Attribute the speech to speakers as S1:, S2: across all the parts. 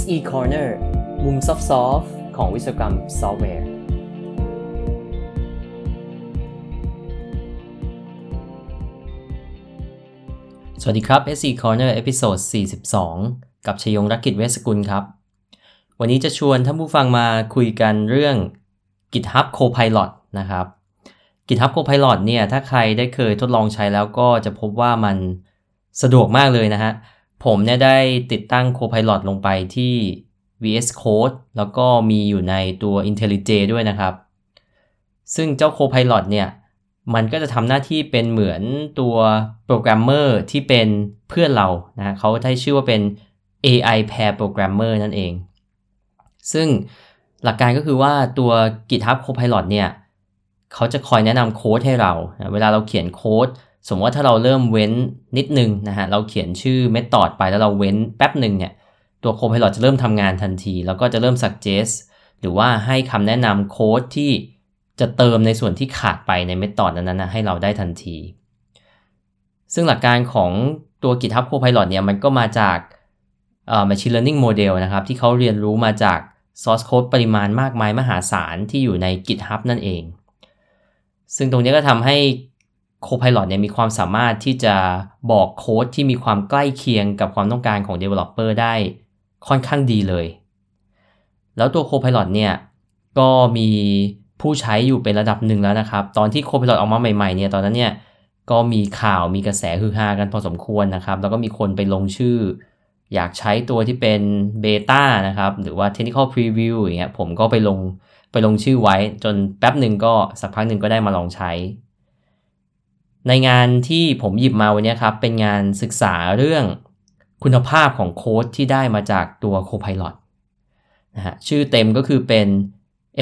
S1: SE Corner มุม soft ของวิศวกรรมซอฟต์แวร์ สวัสดีครับ SE Corner episode 42 กับชัยยงค์ รักขิตเวชสกุลครับ วันนี้จะชวนท่านผู้ฟังมาคุยกันเรื่อง GitHub Copilot นะครับ GitHub Copilot เนี่ย ถ้าใครได้เคยทดลองใช้แล้วก็จะพบว่ามันสะดวกมากเลยนะฮะ ผมเนี่ยได้ติดตั้ง Copilot ลงไปที่ VS Code แล้วก็มีอยู่ในตัว IntelliJ ด้วยนะครับ ซึ่งเจ้า Copilot เนี่ย มันก็จะทำหน้าที่เป็นเหมือนตัวโปรแกรมเมอร์ที่เป็นเพื่อนเรานะเขาได้ชื่อว่าเป็น AI pair programmer นั่นเอง ซึ่งหลักการก็คือว่าตัว GitHub Copilot เนี่ย เขาจะคอยแนะนำโค้ดให้เรานะเวลาเราเขียนโค้ด สมมติว่าถ้าเราเริ่มเว้นนิดนึงนะฮะเราเขียนชื่อ method ไปแล้วเราเว้นแป๊บหนึ่งเนี่ยตัว Copilot จะเริ่มทำงานทันที แล้วก็จะเริ่ม suggest หรือว่าให้คำแนะนำโค้ดที่จะเติมในส่วนที่ขาดไปในเมธอดนั้นนะให้เราได้ทันที ซึ่งหลักการของตัว GitHub Copilot เนี่ยมันก็มาจากเอ่อ machine learning model นะครับที่เขาเรียนรู้มาจาก source code ปริมาณมากมายมหาศาลที่อยู่ใน GitHub นั่นเอง ซึ่งตรงนี้ก็ทำให้ Copilot เนี่ยมีความสามารถที่จะบอกโค้ดที่มีความใกล้เคียงกับความต้องการของ developer ได้ค่อนข้างดีเลย แล้วตัว Copilot เนี่ยก็มีผู้ใช้อยู่เป็นระดับหนึ่งแล้วนะครับ ตอนที่ Copilot ออกมาใหม่ๆเนี่ยตอนนั้นเนี่ยก็มีข่าวมีกระแสฮือฮากันพอสมควรนะครับ แล้วก็มีคนไปลงชื่อ อยากใช้ตัวที่เป็นเบต้านะครับ หรือว่า Technical Preview อย่างเงี้ยผมก็ไปลงไปลงชื่อไว้จนแป๊บหนึ่งก็สักพักหนึ่งก็ได้มาลองใช้ ในงานที่ผมหยิบมาวันนี้ครับ เป็นงานศึกษาเรื่องคุณภาพของโค้ดที่ได้มาจากตัว Copilot นะฮะชื่อเต็มก็คือเป็น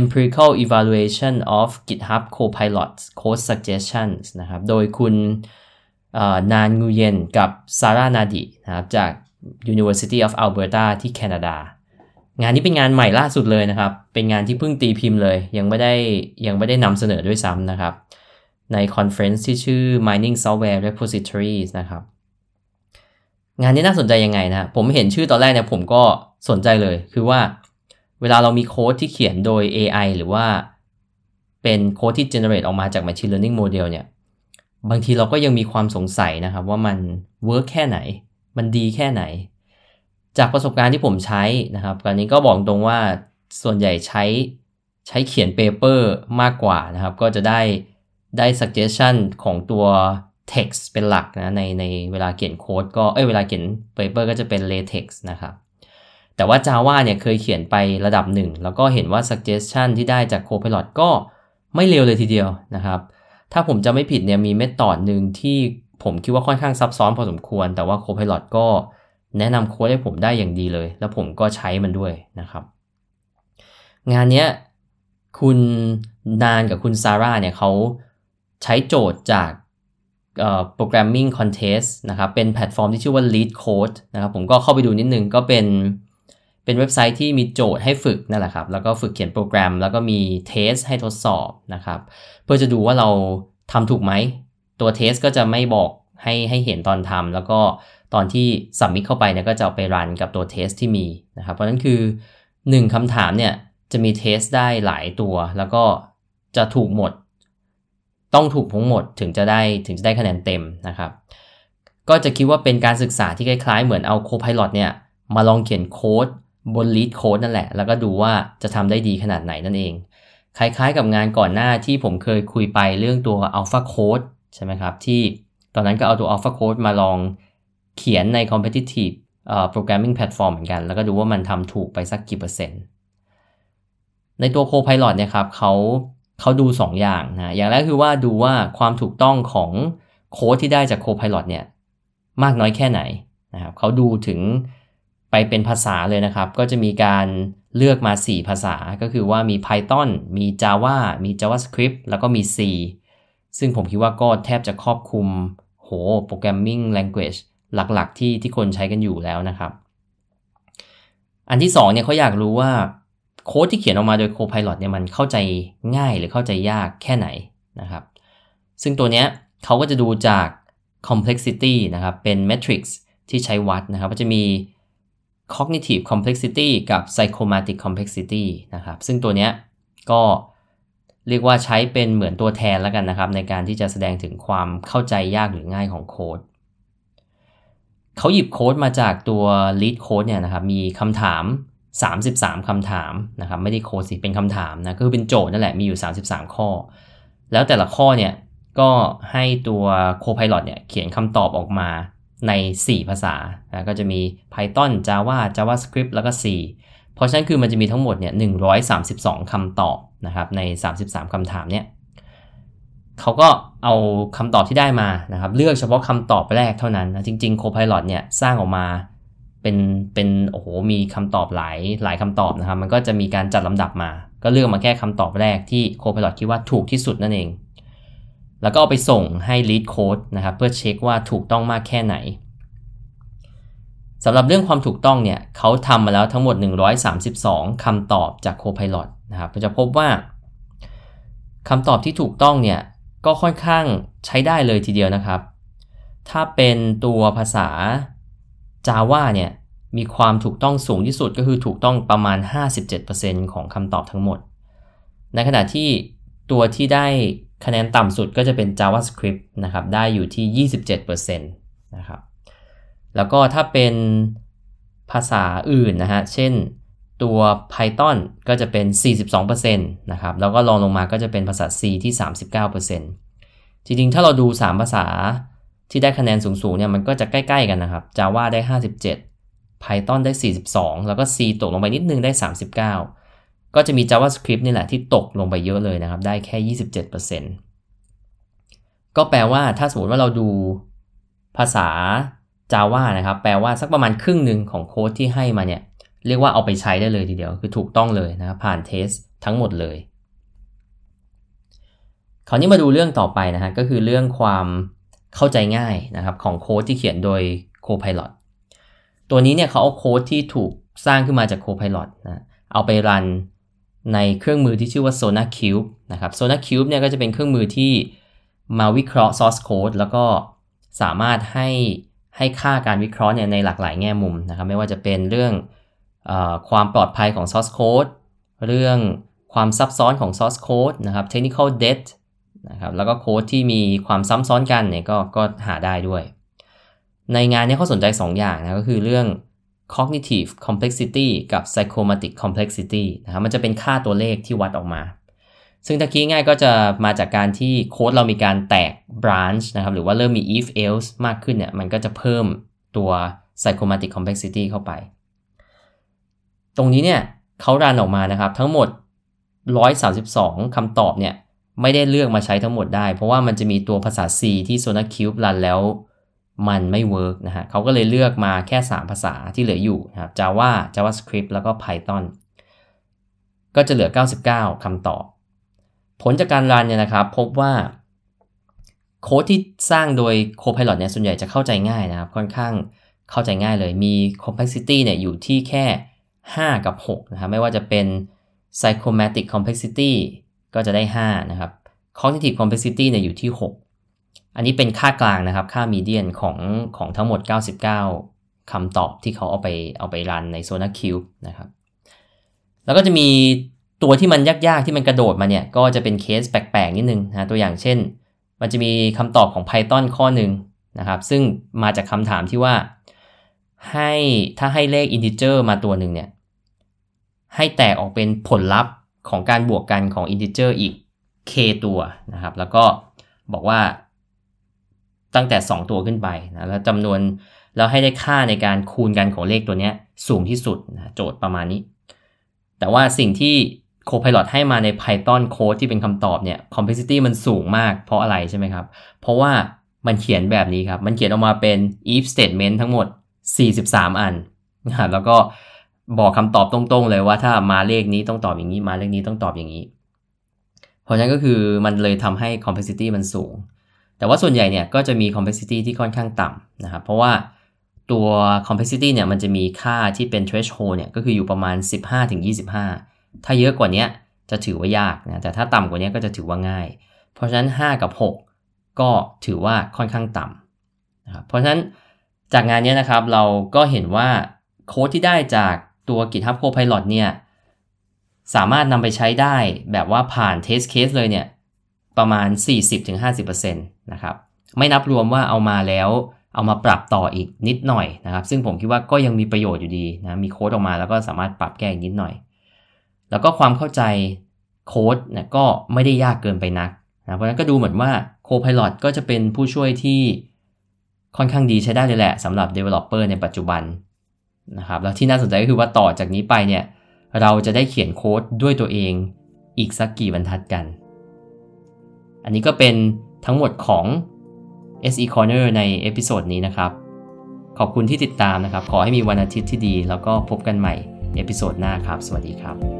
S1: Empirical Evaluation of GitHub Copilot Code Suggestions นะครับ โดยคุณนานงูเยนกับซาร่านาดินะครับจาก University of Alberta ที่แคนาดา งานนี้เป็นงานใหม่ล่าสุดเลยนะครับ เป็นงานที่เพิ่งตีพิมพ์เลย ยังไม่ได้ยังไม่ได้นำเสนอด้วยซ้ำนะครับ ใน conference ที่ชื่อ Mining Software Repositories นะครับ งานนี้น่าสนใจยังไงนะ ผมเห็นชื่อตอนแรกเนี่ยผมก็สนใจเลย คือว่าเวลาเรามีโค้ดที่เขียนโดย AI หรือว่าเป็นโค้ดที่ generate ออกมาจาก machine learning model เนี่ย บางทีเราก็ยังมีความสงสัยนะครับ ว่ามัน work แค่ไหน มันดีแค่ไหน จากประสบการณ์ที่ผมใช้นะครับตอนนี้ก็บอกตรงว่าส่วนใหญ่ใช้ใช้เขียน paper มากกว่านะครับ ก็จะได้ ได้ suggestion ของตัว text เป็นหลักนะในในเวลาเขียนโค้ดก็เอ้ยเวลาเขียน paper ก็จะเป็น latex นะครับ แต่ว่า Java เนี่ยเคยเขียนไประดับหนึ่ง แล้วก็เห็นว่า suggestion ที่ได้จาก Copilot ก็ไม่เร็วเลยทีเดียวนะครับ ถ้าผมจำไม่ผิดเนี่ยมี method หนึ่งที่ผมคิดว่าค่อนข้างซับซ้อนพอสมควร แต่ว่า Copilot ก็แนะนำโค้ดให้ผมได้อย่างดีเลย แล้วผมก็ใช้มันด้วยนะครับ งานนี้คุณนานกับคุณซาร่าเนี่ยเขา ใช้โจทย์จาก programming contest นะครับ เป็นแพลตฟอร์มที่ชื่อว่า LeetCode นะครับผมก็เข้าไปดูนิดนึงก็เป็นเป็นเว็บไซต์ที่มีโจทย์ให้ฝึกนั่นแหละครับ แล้วก็ฝึกเขียนโปรแกรม แล้วก็มีเทสให้ทดสอบนะครับ เพื่อจะดูว่าเราทำถูกไหม ตัวเทสก็จะไม่บอกให้ให้เห็นตอนทำแล้วก็ตอนที่สัมมิ t เข้าไปเนี่ยก็จะเอาไปรันกับตัวเทสที่มีนะครับ เพราะนั้นคือ 1คำถามเนี่ยจะมีเทสได้หลายตัว แล้วก็จะถูกหมด ต้องถูกทั้งหมดถึงจะได้ถึงจะได้คะแนนเต็มนะครับ ก็จะคิดว่าเป็นการศึกษาที่คล้ายๆ เหมือนเอา Copilot เนี่ยมาลองเขียนโค้ดบน lead code นั่นแหละ แล้วก็ดูว่าจะทำได้ดีขนาดไหนนั่นเอง คล้ายๆกับงานก่อนหน้าที่ผมเคยคุยไปเรื่องตัว alpha code ใช่ไหมครับ ที่ตอนนั้นก็เอาตัว alpha code มาลองเขียนใน competitive programming platform เหมือนกัน แล้วก็ดูว่ามันทำถูกไปสักกี่เปอร์เซ็นต์ ในตัว Copilot เนี่ยครับเขา เขาดู 2 อย่างนะอย่างแรกคือว่าดูว่าความถูกต้องของโค้ดที่ได้จาก Copilot เนี่ยมากน้อยแค่ไหนนะครับเขาดูถึงไปเป็นภาษาเลยนะครับ ก็จะมีการเลือกมา 4 ภาษาก็คือว่ามี Python มี Java มี JavaScript แล้วก็มี C ซึ่งผมคิดว่าก็แทบจะครอบคลุมโห Programming Language หลักๆ ที่ที่คนใช้กันอยู่แล้วนะครับ อันที่2เนี่ยเขาอยากรู้ว่า โค้ดที่เขียนออกมาโดย Copilot เนี่ยมันเข้าใจง่ายหรือเข้าใจยากแค่ไหนนะครับ ซึ่งตัวเนี้ยเขาก็จะดูจาก complexity นะครับ เป็น metrics ที่ใช้วัดนะครับก็จะมี cognitive complexity กับ psychomatic complexity นะครับ ซึ่งตัวเนี้ยก็เรียกว่าใช้เป็นเหมือนตัวแทนแล้วกันนะครับ ในการที่จะแสดงถึงความเข้าใจยากหรือง่ายของโค้ดเขาหยิบโค้ดมาจากตัว lead code เนี่ยนะครับ มีคำถาม 33คำถามนะครับ ไม่ได้โค้ดสิเป็นคำถามนะก็คือเป็นโจทย์นั่นแหละมีอยู่ 33 ข้อ แล้วแต่ละข้อเนี่ยก็ให้ตัว Copilot เนี่ยเขียนคำตอบออกมาใน 4 ภาษานะก็จะมี Python Java JavaScript แล้วก็ C เพราะฉะนั้นคือมันจะมีทั้งหมดเนี่ย132 คำตอบนะครับใน 33 คำถามเนี่ยเขาก็เอาคำตอบที่ได้มานะครับเลือกเฉพาะคำตอบแรกเท่านั้นนะจริงๆ Copilot เนี่ยสร้างออกมา เป็นเป็นโอ้โหมีคำตอบหลายหลายคำตอบนะครับ มันก็จะมีการจัดลำดับมา ก็เลือกมาแค่คำตอบแรกที่ Copilot คิดว่าถูกที่สุดนั่นเอง แล้วก็เอาไปส่งให้ lead code นะครับ เพื่อเช็คว่าถูกต้องมากแค่ไหนสำหรับเรื่องความถูกต้องเนี่ยเขาทำมาแล้วทั้งหมด 132คำตอบจาก Copilot นะครับจะพบว่าคำตอบที่ถูกต้องเนี่ยก็ค่อนข้างใช้ได้เลยทีเดียวนะครับ ถ้าเป็นตัวภาษา Java เนี่ยมีความถูกต้องสูงที่สุดก็คือถูกต้องประมาณ 57%ของคำตอบทั้งหมด ในขณะที่ตัวที่ได้คะแนนต่ำสุดก็จะเป็น JavaScript นะครับ ได้อยู่ที่ 27%นะครับ แล้วก็ถ้าเป็นภาษาอื่นนะฮะ เช่นตัว Python ก็จะเป็น 42%นะครับ แล้วก็ลองลงมาก็จะเป็นภาษา C ที่ 39%จริงๆ ถ้าเราดู 3 ภาษา ที่ได้คะแนนสูงๆเนี่ยมันก็จะใกล้ๆกันนะครับ Java ได้ 57 Python ได้ 42 แล้วก็ C ตกลงไปนิดนึงได้ 39 ก็จะมี JavaScript นี่แหละที่ตกลงไปเยอะเลยนะครับ ได้แค่ 27%ก็แปลว่าถ้าสมมติว่าเราดูภาษา Java นะครับ แปลว่าสักประมาณครึ่งหนึ่งของโค้ดที่ให้มาเนี่ยเรียกว่าเอาไปใช้ได้เลยทีเดียวคือถูกต้องเลยนะครับผ่านเทสทั้งหมดเลย คราวนี้มาดูเรื่องต่อไปนะฮะก็คือเรื่องความ เข้าใจง่ายนะครับของโค้ดที่เขียนโดย Copilot ตัวนี้เนี่ยเขาเอาโค้ดที่ถูกสร้างขึ้นมาจาก Copilot นะเอาไปรันในเครื่องมือที่ชื่อว่า SonarQube นะครับ SonarQube เนี่ยก็จะเป็นเครื่องมือที่มาวิเคราะห์ source code แล้วก็สามารถให้ให้ค่าการวิเคราะห์เนี่ยในหลากหลายแง่มุมนะครับ ไม่ว่าจะเป็นเรื่องอความปลอดภัยของ source code เรื่องความซับซ้อนของ source code นะครับ technical debt นะครับแล้วก็โค้ดที่มีความซ้ำซ้อนกันเนี่ยก็ก็หาได้ด้วย ในงานนี้เขาสนใจ 2 อย่างนะก็คือเรื่อง cognitive complexity กับ psychomatic complexity นะครับมันจะเป็นค่าตัวเลขที่วัดออกมา ซึ่งตะกี้ง่ายก็จะมาจากการที่โค้ดเรามีการแตก branch นะครับหรือว่าเริ่มมี if else มากขึ้นเนี่ยมันก็จะเพิ่มตัว psychomatic complexity เข้าไป ตรงนี้เนี่ยเขารันออกมานะครับทั้งหมด 132คำตอบเนี่ย ไม่ได้เลือกมาใช้ทั้งหมดได้ เพราะว่ามันจะมีตัวภาษา C ที่ SonarQube รันแล้วมันไม่เวิร์กนะฮะเขาก็เลยเลือกมาแค่ 3 ภาษาที่เหลืออยู่นะครับ Java JavaScript แล้วก็ Python ก็จะเหลือ 99คำตอบ ผลจากการรันเนี่ยนะครับ พบว่าโค้ดที่สร้างโดย Copilot เนี่ยส่วนใหญ่จะเข้าใจง่ายนะครับ ค่อนข้างเข้าใจง่ายเลย มี complexity เนี่ยอยู่ที่แค่ 5 กับ 6 นะครับ ไม่ว่าจะเป็น psychomatic complexity ก็จะได้ 5 นะครับ cognitive complexity เนี่ยอยู่ที่ 6 อันนี้เป็นค่ากลางนะครับ ค่ามีเดียนของของทั้งหมด 99คำตอบที่เขาเอาไปเอาไปรันใน SonarQube นะครับ แล้วก็จะมีตัวที่มันยากๆ ที่มันกระโดดมาเนี่ย ก็จะเป็นเคสแปลกๆ นิดนึงนะตัวอย่างเช่น มันจะมีคำตอบของ Python ข้อหนึ่งนะครับ ซึ่งมาจากคำถามที่ว่า ให้ถ้าให้เลข integer มาตัวหนึ่งเนี่ย ให้แตกออกเป็นผลลัพธ์ของการบวกกันของ integer อีก k ตัวนะครับ แล้วก็บอกว่าตั้งแต่ 2 ตัวขึ้นไปนะแล้วจำนวนแล้วให้ได้ค่าในการคูณกันของเลขตัวนี้สูงที่สุดนะโจทย์ประมาณนี้ แต่ว่าสิ่งที่ Copilot ให้มาใน Python code ที่เป็นคำตอบเนี่ย complexity มันสูงมากเพราะอะไรใช่ไหมครับ เพราะว่ามันเขียนแบบนี้ครับ มันเขียนออกมาเป็น if statement ทั้งหมด 43 อันนะแล้วก็บอกคำตอบตรงๆเลยว่าถ้ามาเลขนี้ต้องตอบอย่างนี้ มาเลขนี้ต้องตอบอย่างนี้ เพราะฉะนั้นก็คือมันเลยทำให้ complexity มันสูง แต่ว่าส่วนใหญ่เนี่ยก็จะมี complexity ที่ค่อนข้างต่ำนะครับ เพราะว่าตัว complexity เนี่ยมันจะมีค่าที่เป็น threshold เนี่ยก็คืออยู่ประมาณ 15-25 ถ้าเยอะกว่านี้จะถือว่ายากนะแต่ถ้าต่ำกว่านี้ก็จะถือว่าง่าย เพราะฉะนั้น 5 กับ 6 ก็ถือว่าค่อนข้างต่ำนะครับเพราะฉะนั้นจากงานนี้นะครับเราก็เห็นว่าโค้ดที่ได้จากตัว GitHub Copilot เนี่ย สามารถนำไปใช้ได้แบบว่าผ่าน test case เลยเนี่ยประมาณ 40-50%นะครับไม่นับรวมว่าเอามาแล้วเอามาปรับต่ออีกนิดหน่อยนะครับ ซึ่งผมคิดว่าก็ยังมีประโยชน์อยู่ดีนะมีโค้ดออกมาแล้วก็สามารถปรับแก้อีกนิดหน่อย แล้วก็ความเข้าใจโค้ดเนี่ยก็ไม่ได้ยากเกินไปนักนะเพราะฉะนั้นก็ดูเหมือนว่า Copilot ก็จะเป็นผู้ช่วยที่ค่อนข้างดีใช้ได้เลยแหละสำหรับ Developer ในปัจจุบันนะครับแล้วที่น่าสนใจก็คือว่าต่อจากนี้ไปเนี่ย เราจะได้เขียนโค้ดด้วยตัวเองอีกสักกี่บรรทัดกัน อันนี้ก็เป็นทั้งหมดของ SE Corner ใน episode นี้นะครับ ขอบคุณที่ติดตามนะครับ ขอให้มีวันอาทิตย์ที่ดี แล้วก็พบกันใหม่เอพิโซดหน้าครับ สวัสดีครับ